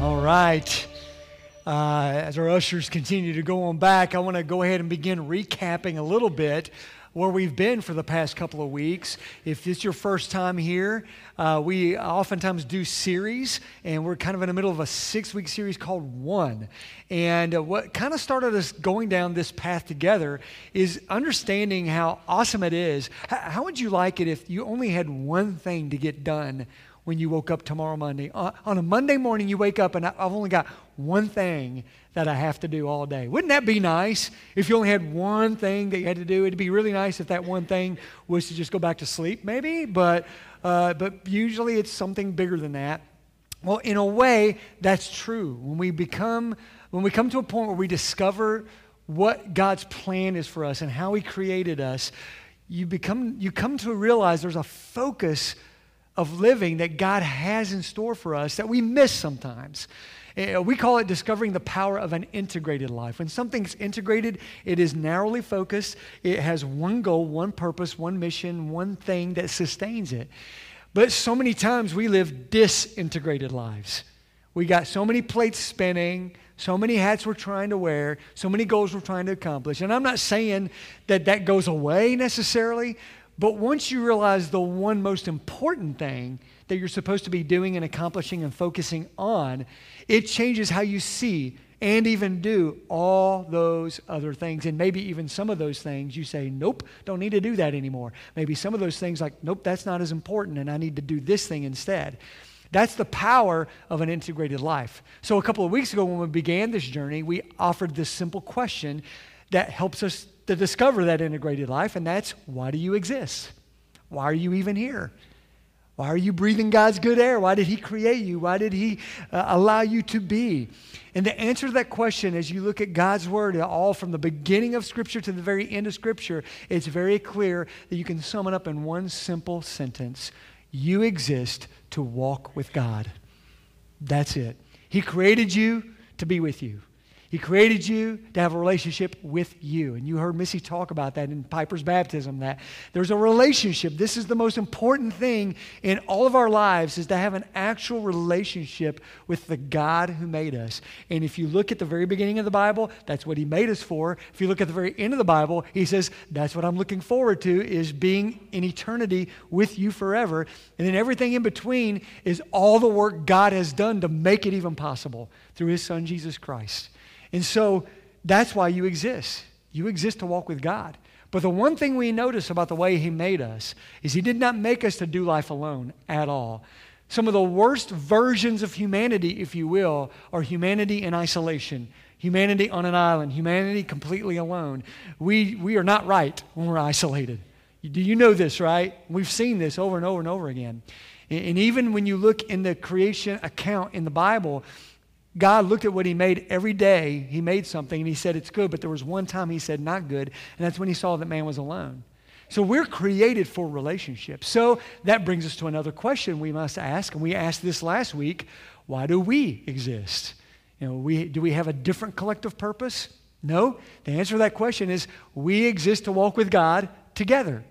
All right. Uh, as our ushers continue to go on back, I want to go ahead and begin recapping a little bit where we've been for the past couple of weeks. If it's your first time here, uh, we oftentimes do series, and we're kind of in the middle of a six week series called One. And uh, what kind of started us going down this path together is understanding how awesome it is. H- how would you like it if you only had one thing to get done? When you woke up tomorrow Monday. Uh, on a Monday morning, you wake up and I've only got one thing that I have to do all day. Wouldn't that be nice if you only had one thing that you had to do? It'd be really nice if that one thing was to just go back to sleep, maybe, but, uh, but usually it's something bigger than that. Well, in a way, that's true. When we become, when we come to a point where we discover what God's plan is for us and how He created us, you become, you come to realize there's a focus of living that God has in store for us that we miss sometimes. Uh, we call it discovering the power of an integrated life. When something's integrated, it is narrowly focused, it has one goal, one purpose, one mission, one thing that sustains it. But so many times we live disintegrated lives. We got so many plates spinning, so many hats we're trying to wear, so many goals we're trying to accomplish. And I'm not saying that that goes away necessarily, but once you realize the one most important thing that you're supposed to be doing and accomplishing and focusing on, it changes how you see and even do all those other things. And maybe even some of those things you say, nope, don't need to do that anymore. Maybe some of those things, like, nope, that's not as important and I need to do this thing instead. That's the power of an integrated life. So, a couple of weeks ago, when we began this journey, we offered this simple question that helps us to discover that integrated life, and that's why do you exist? Why are you even here? Why are you breathing God's good air? Why did He create you? Why did He uh, allow you to be? And the answer to that question, as you look at God's Word, all from the beginning of Scripture to the very end of Scripture, it's very clear that you can sum it up in one simple sentence You exist to walk with God. That's it. He created you to be with you. He created you to have a relationship with you. And you heard Missy talk about that in Piper's baptism that there's a relationship. This is the most important thing in all of our lives is to have an actual relationship with the God who made us. And if you look at the very beginning of the Bible, that's what he made us for. If you look at the very end of the Bible, he says, that's what I'm looking forward to is being in eternity with you forever. And then everything in between is all the work God has done to make it even possible through his son Jesus Christ. And so that's why you exist. You exist to walk with God. But the one thing we notice about the way He made us is He did not make us to do life alone at all. Some of the worst versions of humanity, if you will, are humanity in isolation, humanity on an island, humanity completely alone. We, we are not right when we're isolated. Do you know this, right? We've seen this over and over and over again. And even when you look in the creation account in the Bible, God looked at what he made every day. He made something and he said it's good, but there was one time he said not good, and that's when he saw that man was alone. So we're created for relationships. So that brings us to another question we must ask, and we asked this last week why do we exist? You know, we, do we have a different collective purpose? No. The answer to that question is we exist to walk with God together.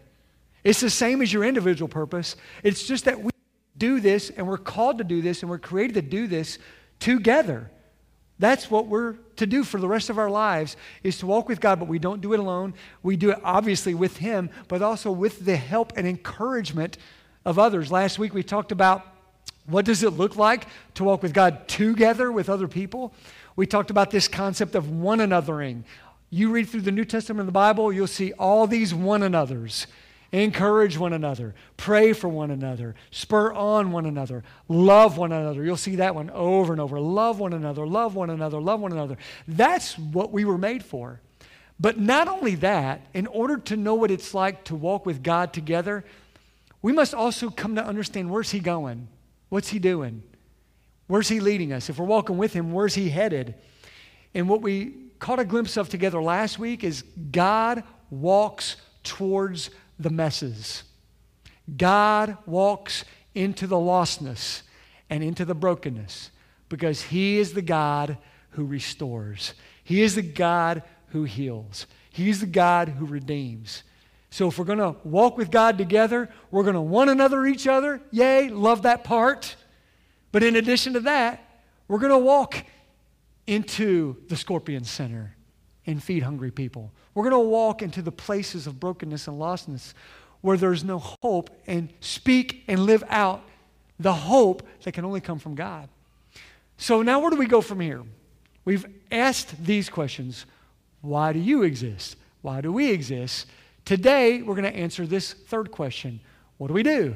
It's the same as your individual purpose. It's just that we do this and we're called to do this and we're created to do this together. That's what we're to do for the rest of our lives is to walk with God, but we don't do it alone. We do it obviously with Him, but also with the help and encouragement of others. Last week we talked about what does it look like to walk with God together with other people. We talked about this concept of one anothering. You read through the New Testament of the Bible, you'll see all these one another's. Encourage one another. Pray for one another. Spur on one another. Love one another. You'll see that one over and over. Love one another. Love one another. Love one another. That's what we were made for. But not only that, in order to know what it's like to walk with God together, we must also come to understand where's He going? What's He doing? Where's He leading us? If we're walking with Him, where's He headed? And what we caught a glimpse of together last week is God walks towards the messes. God walks into the lostness and into the brokenness because He is the God who restores. He is the God who heals. He's the God who redeems. So if we're going to walk with God together, we're going to one another each other. Yay, love that part. But in addition to that, We're going to walk into the Scorpion Center and feed hungry people. We're going to walk into the places of brokenness and lostness where there's no hope and speak and live out the hope that can only come from God. So now where do we go from here? We've asked these questions. Why do you exist? Why do we exist? Today, we're going to answer this third question What do we do?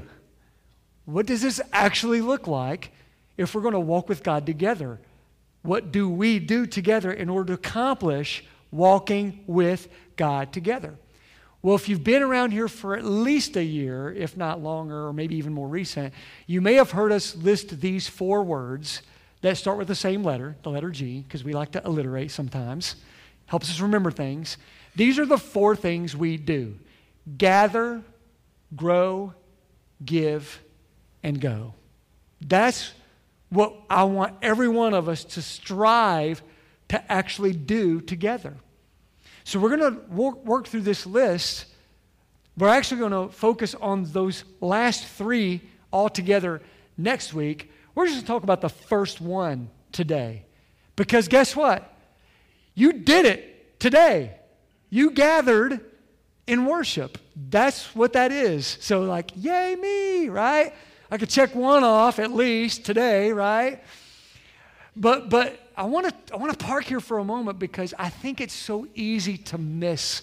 What does this actually look like if we're going to walk with God together? What do we do together in order to accomplish walking with God together? Well, if you've been around here for at least a year, if not longer, or maybe even more recent, you may have heard us list these four words that start with the same letter, the letter G, because we like to alliterate sometimes. Helps us remember things. These are the four things we do gather, grow, give, and go. That's what I want every one of us to strive to actually do together. So we're going to work, work through this list. We're actually going to focus on those last three all together next week. We're just going to talk about the first one today. Because guess what? You did it today. You gathered in worship. That's what that is. So, like, yay, me, right? I could check one off at least today, right? But, but I want to I want to park here for a moment because I think it's so easy to miss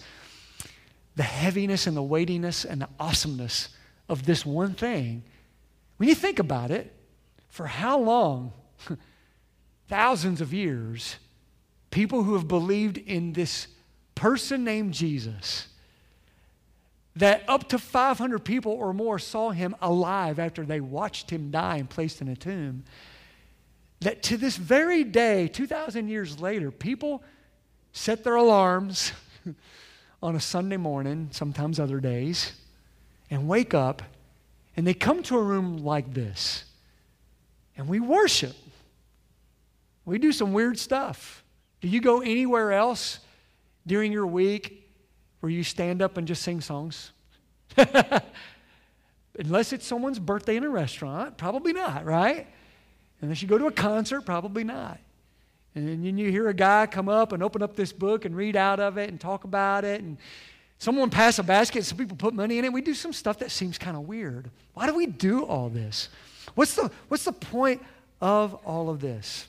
the heaviness and the weightiness and the awesomeness of this one thing. When you think about it, for how long, thousands of years, people who have believed in this person named Jesus, that up to 500 people or more saw him alive after they watched him die and placed in a tomb that to this very day, 2,000 years later, people set their alarms on a Sunday morning, sometimes other days, and wake up and they come to a room like this and we worship. We do some weird stuff. Do you go anywhere else during your week where you stand up and just sing songs? Unless it's someone's birthday in a restaurant, probably not, right? Unless you go to a concert, probably not. And then you hear a guy come up and open up this book and read out of it and talk about it. And someone pass a basket, some people put money in it. We do some stuff that seems kind of weird. Why do we do all this? What's the, what's the point of all of this?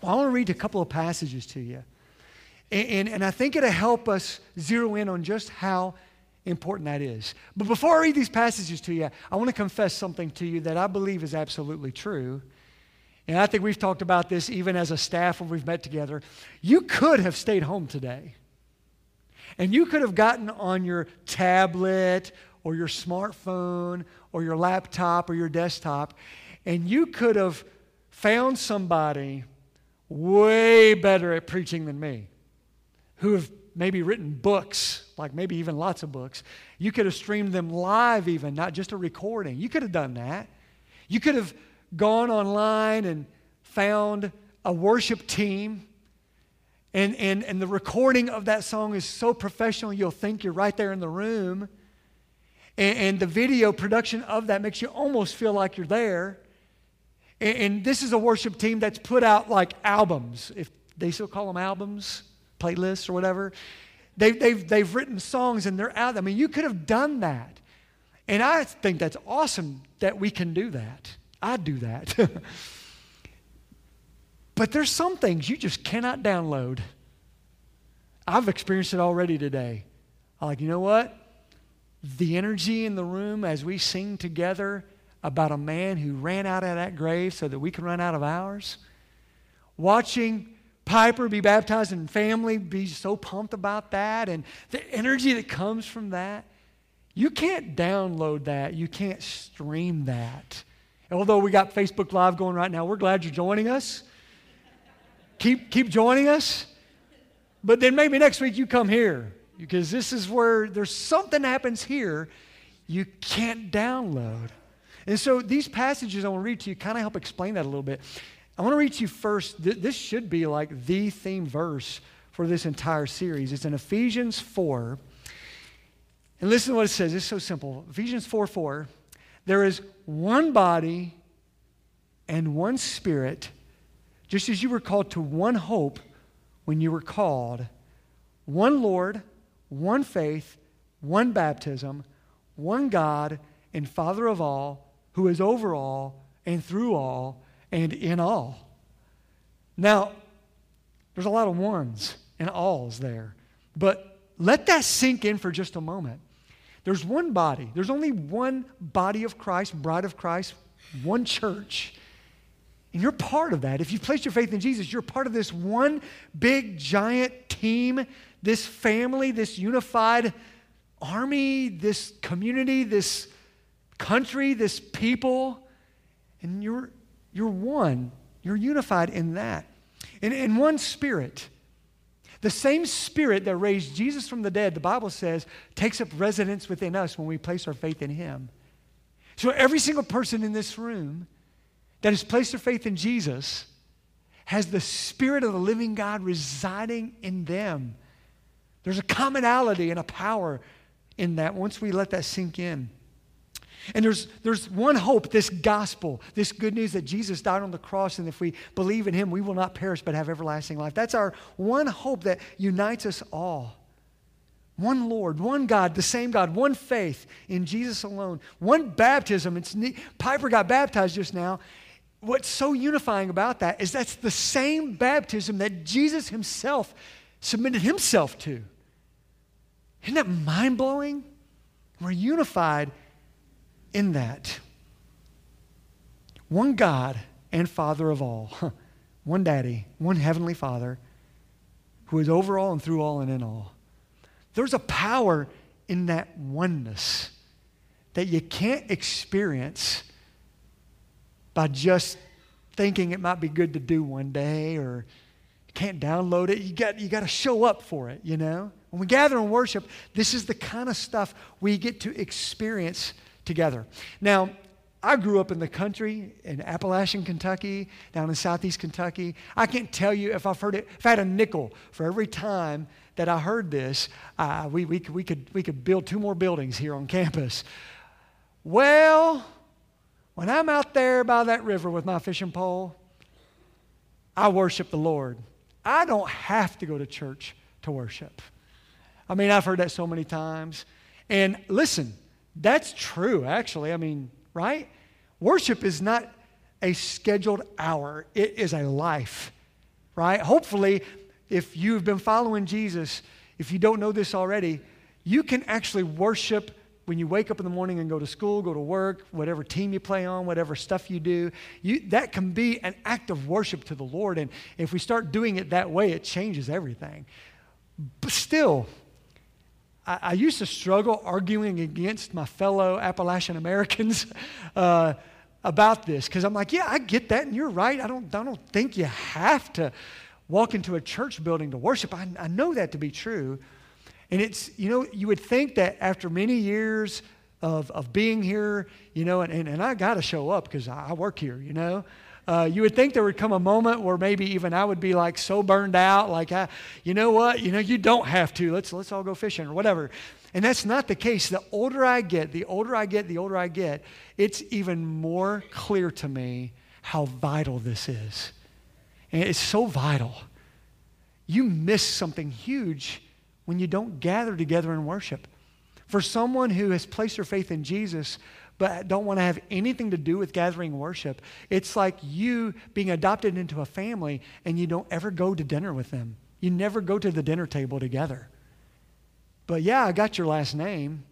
Well, I want to read a couple of passages to you. And, and, and I think it'll help us zero in on just how important that is. But before I read these passages to you, I want to confess something to you that I believe is absolutely true and I think we've talked about this even as a staff when we've met together. You could have stayed home today. And you could have gotten on your tablet or your smartphone or your laptop or your desktop, and you could have found somebody way better at preaching than me who have maybe written books, like maybe even lots of books. You could have streamed them live, even, not just a recording. You could have done that. You could have gone online and found a worship team. And, and, and the recording of that song is so professional, you'll think you're right there in the room. And, and the video production of that makes you almost feel like you're there. And, and this is a worship team that's put out like albums, if they still call them albums, playlists, or whatever. They've, they've, they've written songs and they're out. I mean, you could have done that. And I think that's awesome that we can do that. I do that. but there's some things you just cannot download. I've experienced it already today. I'm like, you know what? The energy in the room as we sing together about a man who ran out of that grave so that we can run out of ours. Watching Piper be baptized and family be so pumped about that and the energy that comes from that. You can't download that. You can't stream that. Although we got Facebook Live going right now, we're glad you're joining us. Keep, keep joining us. But then maybe next week you come here because this is where there's something happens here you can't download. And so these passages I want to read to you kind of help explain that a little bit. I want to read to you first. This should be like the theme verse for this entire series. It's in Ephesians 4. And listen to what it says. It's so simple. Ephesians 4 4. There is one body and one spirit, just as you were called to one hope when you were called, one Lord, one faith, one baptism, one God and Father of all, who is over all and through all and in all. Now, there's a lot of ones and alls there, but let that sink in for just a moment. There's one body, there's only one body of Christ, bride of Christ, one church. And you're part of that. If you've placed your faith in Jesus, you're part of this one big, giant team, this family, this unified army, this community, this country, this people. And you're, you're one. You're unified in that. In, in one spirit. The same spirit that raised Jesus from the dead, the Bible says, takes up residence within us when we place our faith in Him. So every single person in this room that has placed their faith in Jesus has the Spirit of the living God residing in them. There's a commonality and a power in that once we let that sink in. And there's, there's one hope, this gospel, this good news that Jesus died on the cross, and if we believe in him, we will not perish but have everlasting life. That's our one hope that unites us all. One Lord, one God, the same God, one faith in Jesus alone, one baptism. It's. Piper got baptized just now, what's so unifying about that is that's the same baptism that Jesus himself submitted himself to. Isn't that mind blowing? We're unified in that. One God and Father of all, one daddy, one heavenly Father who is over all and through all and in all. There's a power in that oneness that you can't experience by just thinking it might be good to do one day or you can't download it. You got, you got to show up for it, you know? When we gather and worship, this is the kind of stuff we get to experience together. Now, I grew up in the country in Appalachian, Kentucky, down in southeast Kentucky. I can't tell you if I've heard it, if I had a nickel for every time that I heard this, uh, we, we, we, could, we could build two more buildings here on campus. Well, when I'm out there by that river with my fishing pole, I worship the Lord. I don't have to go to church to worship. I mean, I've heard that so many times. And listen, that's true, actually. I mean, right? Worship is not a scheduled hour, it is a life, right? Hopefully, if you've been following Jesus, if you don't know this already, you can actually worship when you wake up in the morning and go to school, go to work, whatever team you play on, whatever stuff you do, you, that can be an act of worship to the Lord. And if we start doing it that way, it changes everything. But still, I, I used to struggle arguing against my fellow Appalachian Americans. Uh, about this because I'm like, yeah, I get that, and you're right. I don't, I don't think you have to walk into a church building to worship. I, I know that to be true. And it's, you know, you would think that after many years of, of being here, you know, and, and, and I got to show up because I work here, you know. Uh, you would think there would come a moment where maybe even I would be like so burned out, like, I, you know what, you know, you don't have to. Let's, let's all go fishing or whatever. And that's not the case. The older I get, the older I get, the older I get, it's even more clear to me how vital this is. And it's so vital. You miss something huge when you don't gather together and worship. For someone who has placed their faith in Jesus but don't want to have anything to do with gathering worship, it's like you being adopted into a family and you don't ever go to dinner with them. You never go to the dinner table together. But yeah, I got your last name.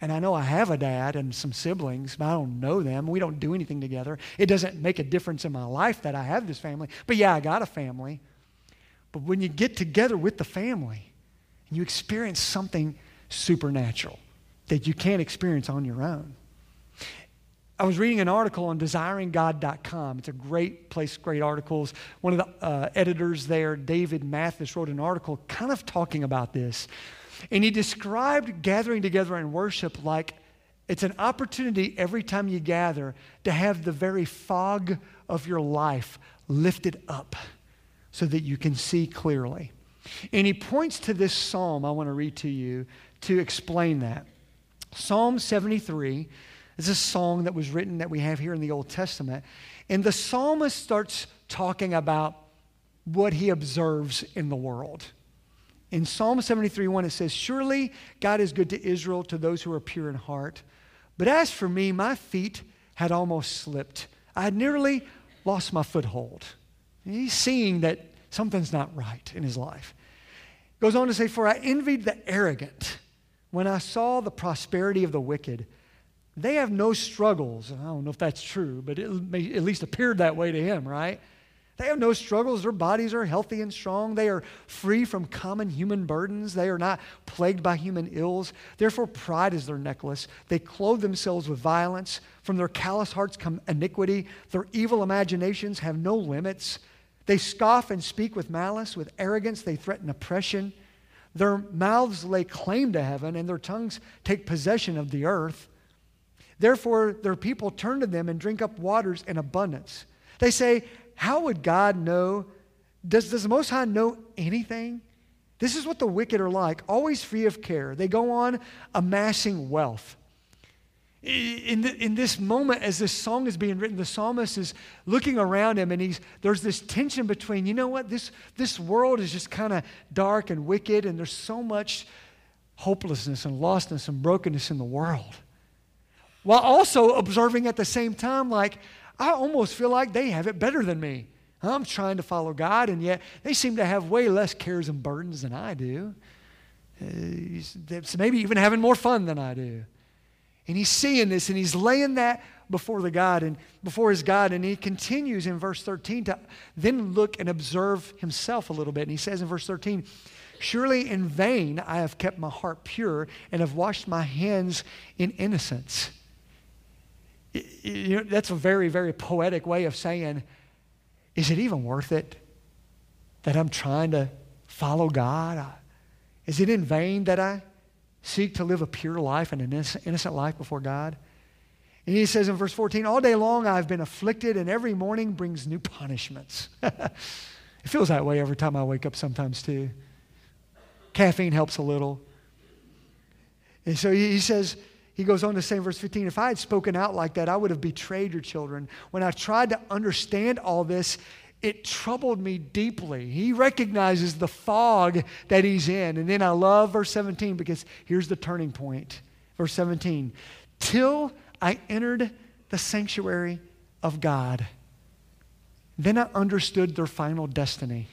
And I know I have a dad and some siblings, but I don't know them. We don't do anything together. It doesn't make a difference in my life that I have this family. But yeah, I got a family. But when you get together with the family, and you experience something supernatural that you can't experience on your own. I was reading an article on desiringgod.com. It's a great place, great articles. One of the uh, editors there, David Mathis, wrote an article kind of talking about this. And he described gathering together in worship like it's an opportunity every time you gather to have the very fog of your life lifted up so that you can see clearly. And he points to this psalm I want to read to you to explain that. Psalm 73 is a song that was written that we have here in the Old Testament. And the psalmist starts talking about what he observes in the world. In Psalm 73 1, it says, Surely God is good to Israel, to those who are pure in heart. But as for me, my feet had almost slipped. I had nearly lost my foothold. He's seeing that something's not right in his life. Goes on to say, For I envied the arrogant when I saw the prosperity of the wicked. They have no struggles. I don't know if that's true, but it may, at least appeared that way to him, right? They have no struggles. Their bodies are healthy and strong. They are free from common human burdens. They are not plagued by human ills. Therefore, pride is their necklace. They clothe themselves with violence. From their callous hearts come iniquity. Their evil imaginations have no limits. They scoff and speak with malice. With arrogance, they threaten oppression. Their mouths lay claim to heaven, and their tongues take possession of the earth. Therefore, their people turn to them and drink up waters in abundance. They say, how would God know? Does, does the Most High know anything? This is what the wicked are like, always free of care. They go on amassing wealth. In, the, in this moment, as this song is being written, the psalmist is looking around him and he's, there's this tension between, you know what, this, this world is just kind of dark and wicked, and there's so much hopelessness and lostness and brokenness in the world. While also observing at the same time, like, I almost feel like they have it better than me. I'm trying to follow God, and yet they seem to have way less cares and burdens than I do. Uh, maybe even having more fun than I do. And he's seeing this and he's laying that before the God and before his God. And he continues in verse 13 to then look and observe himself a little bit. And he says in verse 13, Surely in vain I have kept my heart pure and have washed my hands in innocence you know, that's a very, very poetic way of saying, is it even worth it that I'm trying to follow God? Is it in vain that I seek to live a pure life and an innocent life before God? And he says in verse 14, All day long I've been afflicted, and every morning brings new punishments. it feels that way every time I wake up sometimes, too. Caffeine helps a little. And so he says, he goes on to say in verse 15, if I had spoken out like that, I would have betrayed your children. When I tried to understand all this, it troubled me deeply. He recognizes the fog that he's in. And then I love verse 17 because here's the turning point. Verse 17, till I entered the sanctuary of God, then I understood their final destiny.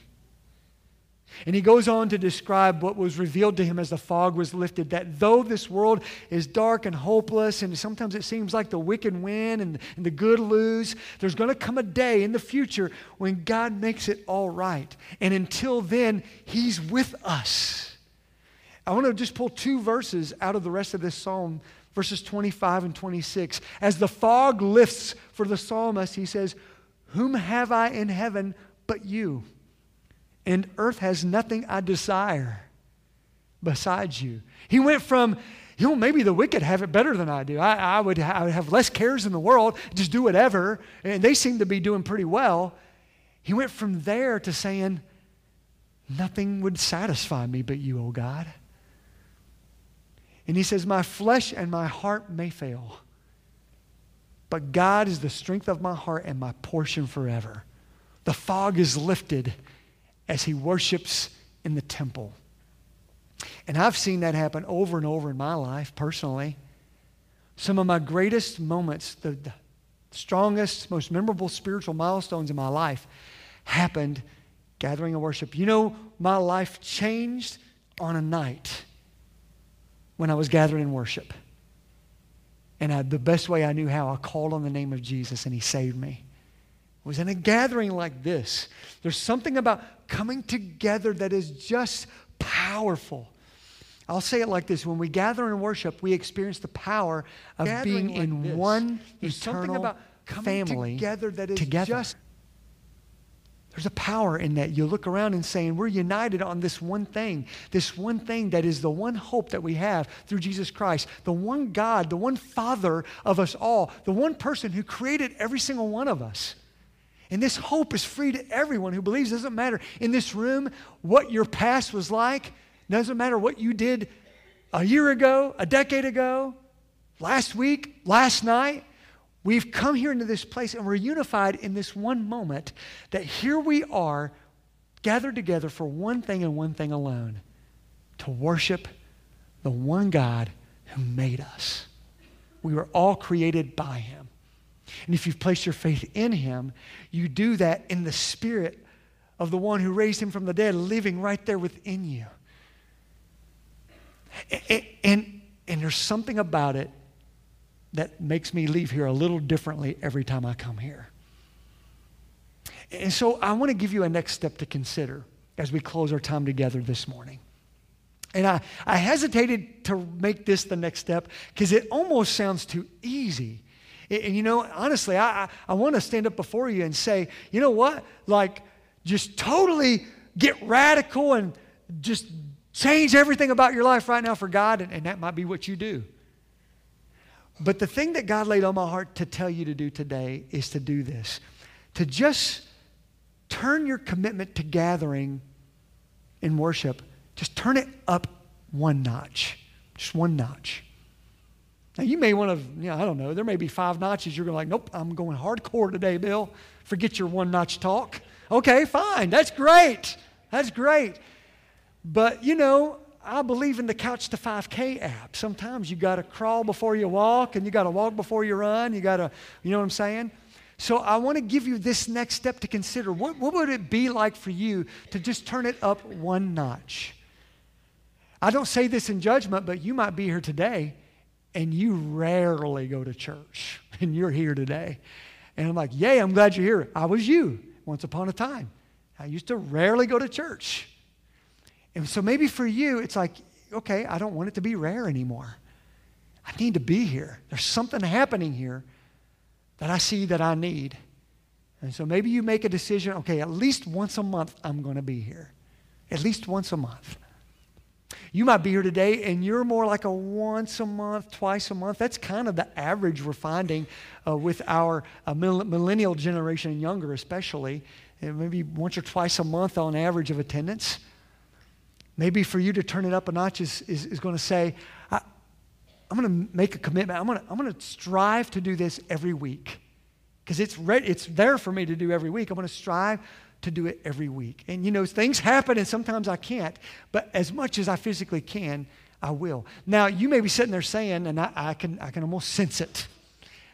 And he goes on to describe what was revealed to him as the fog was lifted that though this world is dark and hopeless, and sometimes it seems like the wicked win and, and the good lose, there's going to come a day in the future when God makes it all right. And until then, he's with us. I want to just pull two verses out of the rest of this psalm, verses 25 and 26. As the fog lifts for the psalmist, he says, Whom have I in heaven but you? And earth has nothing I desire besides you. He went from, you know, maybe the wicked have it better than I do. I, I, would, I would have less cares in the world, just do whatever, and they seem to be doing pretty well. He went from there to saying, nothing would satisfy me but you, O God. And he says, My flesh and my heart may fail, but God is the strength of my heart and my portion forever. The fog is lifted as he worships in the temple. And I've seen that happen over and over in my life personally. Some of my greatest moments, the, the strongest, most memorable spiritual milestones in my life happened gathering and worship. You know, my life changed on a night when I was gathering in worship. And I, the best way I knew how, I called on the name of Jesus and he saved me was in a gathering like this. There's something about coming together that is just powerful. I'll say it like this when we gather and worship, we experience the power of gathering being like in this. one There's eternal something about coming family together that is together. just there's a power in that. You look around and saying, We're united on this one thing, this one thing that is the one hope that we have through Jesus Christ, the one God, the one Father of us all, the one person who created every single one of us. And this hope is free to everyone who believes. It doesn't matter in this room what your past was like. It doesn't matter what you did a year ago, a decade ago, last week, last night. We've come here into this place and we're unified in this one moment that here we are gathered together for one thing and one thing alone to worship the one God who made us. We were all created by Him. And if you've placed your faith in Him, you do that in the Spirit of the one who raised Him from the dead, living right there within you. And, and, and there's something about it that makes me leave here a little differently every time I come here. And so I want to give you a next step to consider as we close our time together this morning. And I, I hesitated to make this the next step because it almost sounds too easy. And, you know, honestly, I, I, I want to stand up before you and say, you know what? Like, just totally get radical and just change everything about your life right now for God. And, and that might be what you do. But the thing that God laid on my heart to tell you to do today is to do this to just turn your commitment to gathering in worship, just turn it up one notch, just one notch. Now, you may want to, you know, I don't know, there may be five notches. You're going to like, nope, I'm going hardcore today, Bill. Forget your one notch talk. Okay, fine. That's great. That's great. But, you know, I believe in the Couch to 5K app. Sometimes you got to crawl before you walk, and you got to walk before you run. You got to, you know what I'm saying? So I want to give you this next step to consider. What, what would it be like for you to just turn it up one notch? I don't say this in judgment, but you might be here today and you rarely go to church, and you're here today. And I'm like, Yay, I'm glad you're here. I was you once upon a time. I used to rarely go to church. And so maybe for you, it's like, okay, I don't want it to be rare anymore. I need to be here. There's something happening here that I see that I need. And so maybe you make a decision okay, at least once a month, I'm going to be here. At least once a month. You might be here today and you're more like a once a month, twice a month. That's kind of the average we're finding uh, with our uh, millennial generation and younger, especially. And maybe once or twice a month on average of attendance. Maybe for you to turn it up a notch is, is, is going to say, I, am going to make a commitment. I'm going to, I'm going to strive to do this every week because it's, re- it's there for me to do every week. I'm going to strive to do it every week. And you know, things happen and sometimes I can't, but as much as I physically can, I will. Now, you may be sitting there saying, and I, I can, I can almost sense it.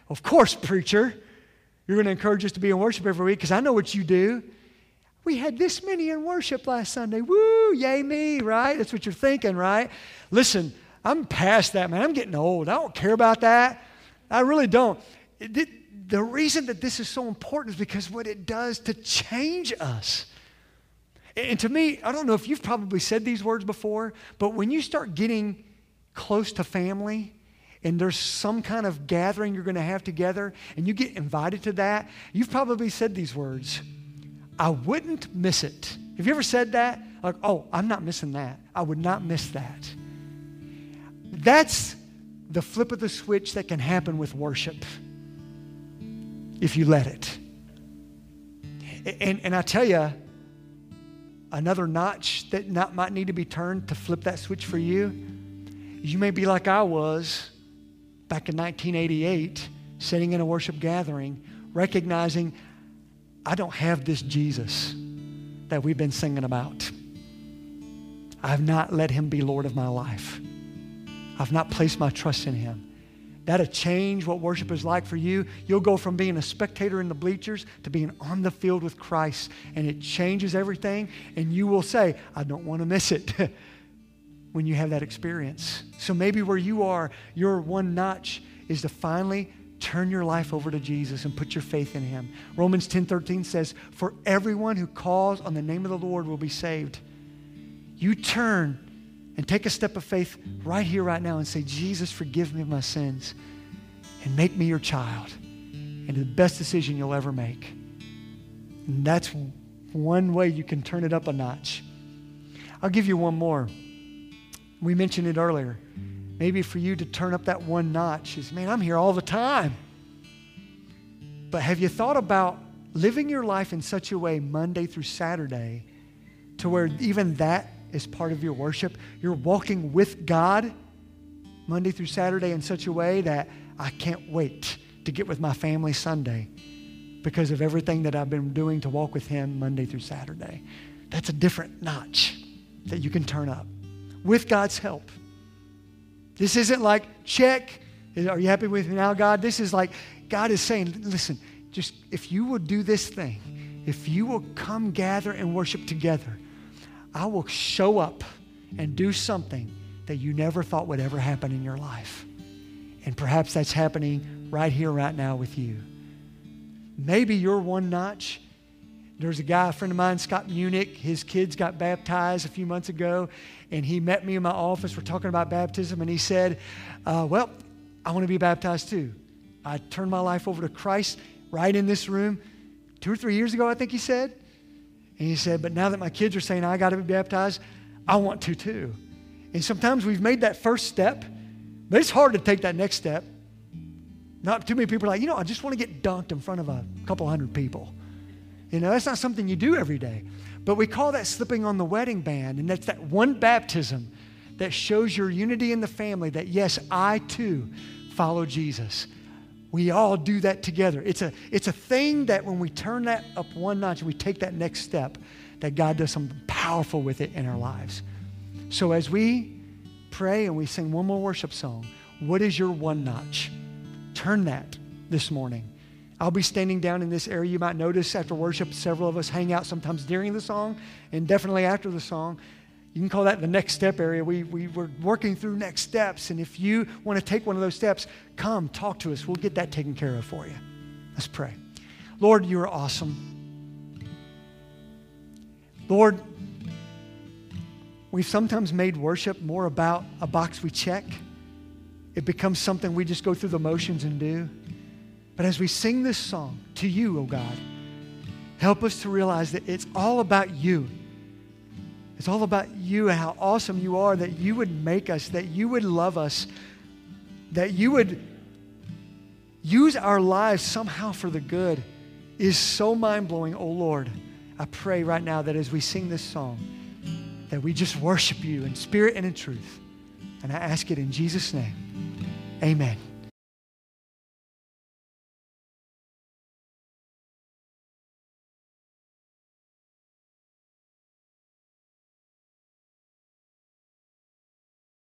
Of course, preacher, you're going to encourage us to be in worship every week because I know what you do. We had this many in worship last Sunday. Woo, yay me, right? That's what you're thinking, right? Listen, I'm past that, man. I'm getting old. I don't care about that. I really don't. It, the reason that this is so important is because what it does to change us. And to me, I don't know if you've probably said these words before, but when you start getting close to family, and there's some kind of gathering you're going to have together, and you get invited to that, you've probably said these words I wouldn't miss it. Have you ever said that? Like, oh, I'm not missing that. I would not miss that. That's the flip of the switch that can happen with worship if you let it. And, and I tell you, another notch that not, might need to be turned to flip that switch for you, you may be like I was back in 1988, sitting in a worship gathering, recognizing I don't have this Jesus that we've been singing about. I've not let him be Lord of my life. I've not placed my trust in him. That'll change what worship is like for you. You'll go from being a spectator in the bleachers to being on the field with Christ, and it changes everything. And you will say, I don't want to miss it when you have that experience. So maybe where you are, your one notch is to finally turn your life over to Jesus and put your faith in him. Romans 10:13 says, "For everyone who calls on the name of the Lord will be saved." You turn and take a step of faith right here right now and say, "Jesus, forgive me of my sins and make me your child." And the best decision you'll ever make. And that's one way you can turn it up a notch. I'll give you one more. We mentioned it earlier. Maybe for you to turn up that one notch is, man, I'm here all the time. But have you thought about living your life in such a way, Monday through Saturday, to where even that is part of your worship? You're walking with God Monday through Saturday in such a way that I can't wait to get with my family Sunday because of everything that I've been doing to walk with Him Monday through Saturday. That's a different notch that you can turn up with God's help. This isn't like, check, are you happy with me now, God? This is like, God is saying, listen, just if you will do this thing, if you will come gather and worship together, I will show up and do something that you never thought would ever happen in your life. And perhaps that's happening right here, right now with you. Maybe you're one notch. There's a guy, a friend of mine, Scott Munich. His kids got baptized a few months ago, and he met me in my office. We're talking about baptism, and he said, uh, Well, I want to be baptized too. I turned my life over to Christ right in this room two or three years ago, I think he said. And he said, But now that my kids are saying I got to be baptized, I want to too. And sometimes we've made that first step, but it's hard to take that next step. Not too many people are like, you know, I just want to get dunked in front of a couple hundred people. You know, that's not something you do every day. But we call that slipping on the wedding band. And that's that one baptism that shows your unity in the family that, yes, I too follow Jesus. We all do that together. It's a, it's a thing that when we turn that up one notch and we take that next step, that God does something powerful with it in our lives. So as we pray and we sing one more worship song, what is your one notch? Turn that this morning. I'll be standing down in this area. You might notice after worship, several of us hang out sometimes during the song and definitely after the song. You can call that the next step area. We, we, we're working through next steps. And if you want to take one of those steps, come talk to us. We'll get that taken care of for you. Let's pray. Lord, you are awesome. Lord, we've sometimes made worship more about a box we check it becomes something we just go through the motions and do. But as we sing this song to you, oh God, help us to realize that it's all about you. It's all about you and how awesome you are, that you would make us, that you would love us, that you would use our lives somehow for the good is so mind blowing, oh Lord. I pray right now that as we sing this song, that we just worship you in spirit and in truth. And I ask it in Jesus' name. Amen.